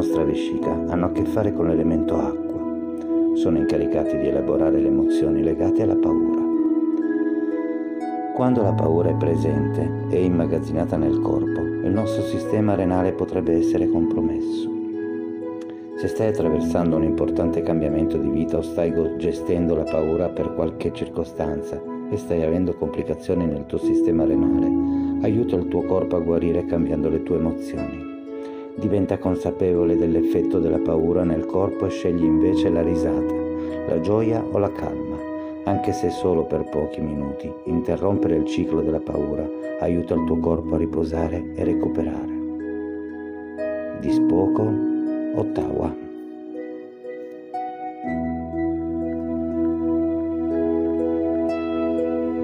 nostra vescica hanno a che fare con l'elemento acqua. Sono incaricati di elaborare le emozioni legate alla paura. Quando la paura è presente e immagazzinata nel corpo, il nostro sistema renale potrebbe essere compromesso. Se stai attraversando un importante cambiamento di vita o stai gestendo la paura per qualche circostanza e stai avendo complicazioni nel tuo sistema renale, aiuta il tuo corpo a guarire cambiando le tue emozioni. Diventa consapevole dell'effetto della paura nel corpo e scegli invece la risata, la gioia o la calma, anche se solo per pochi minuti. Interrompere il ciclo della paura aiuta il tuo corpo a riposare e recuperare. Di Spoco Ottawa.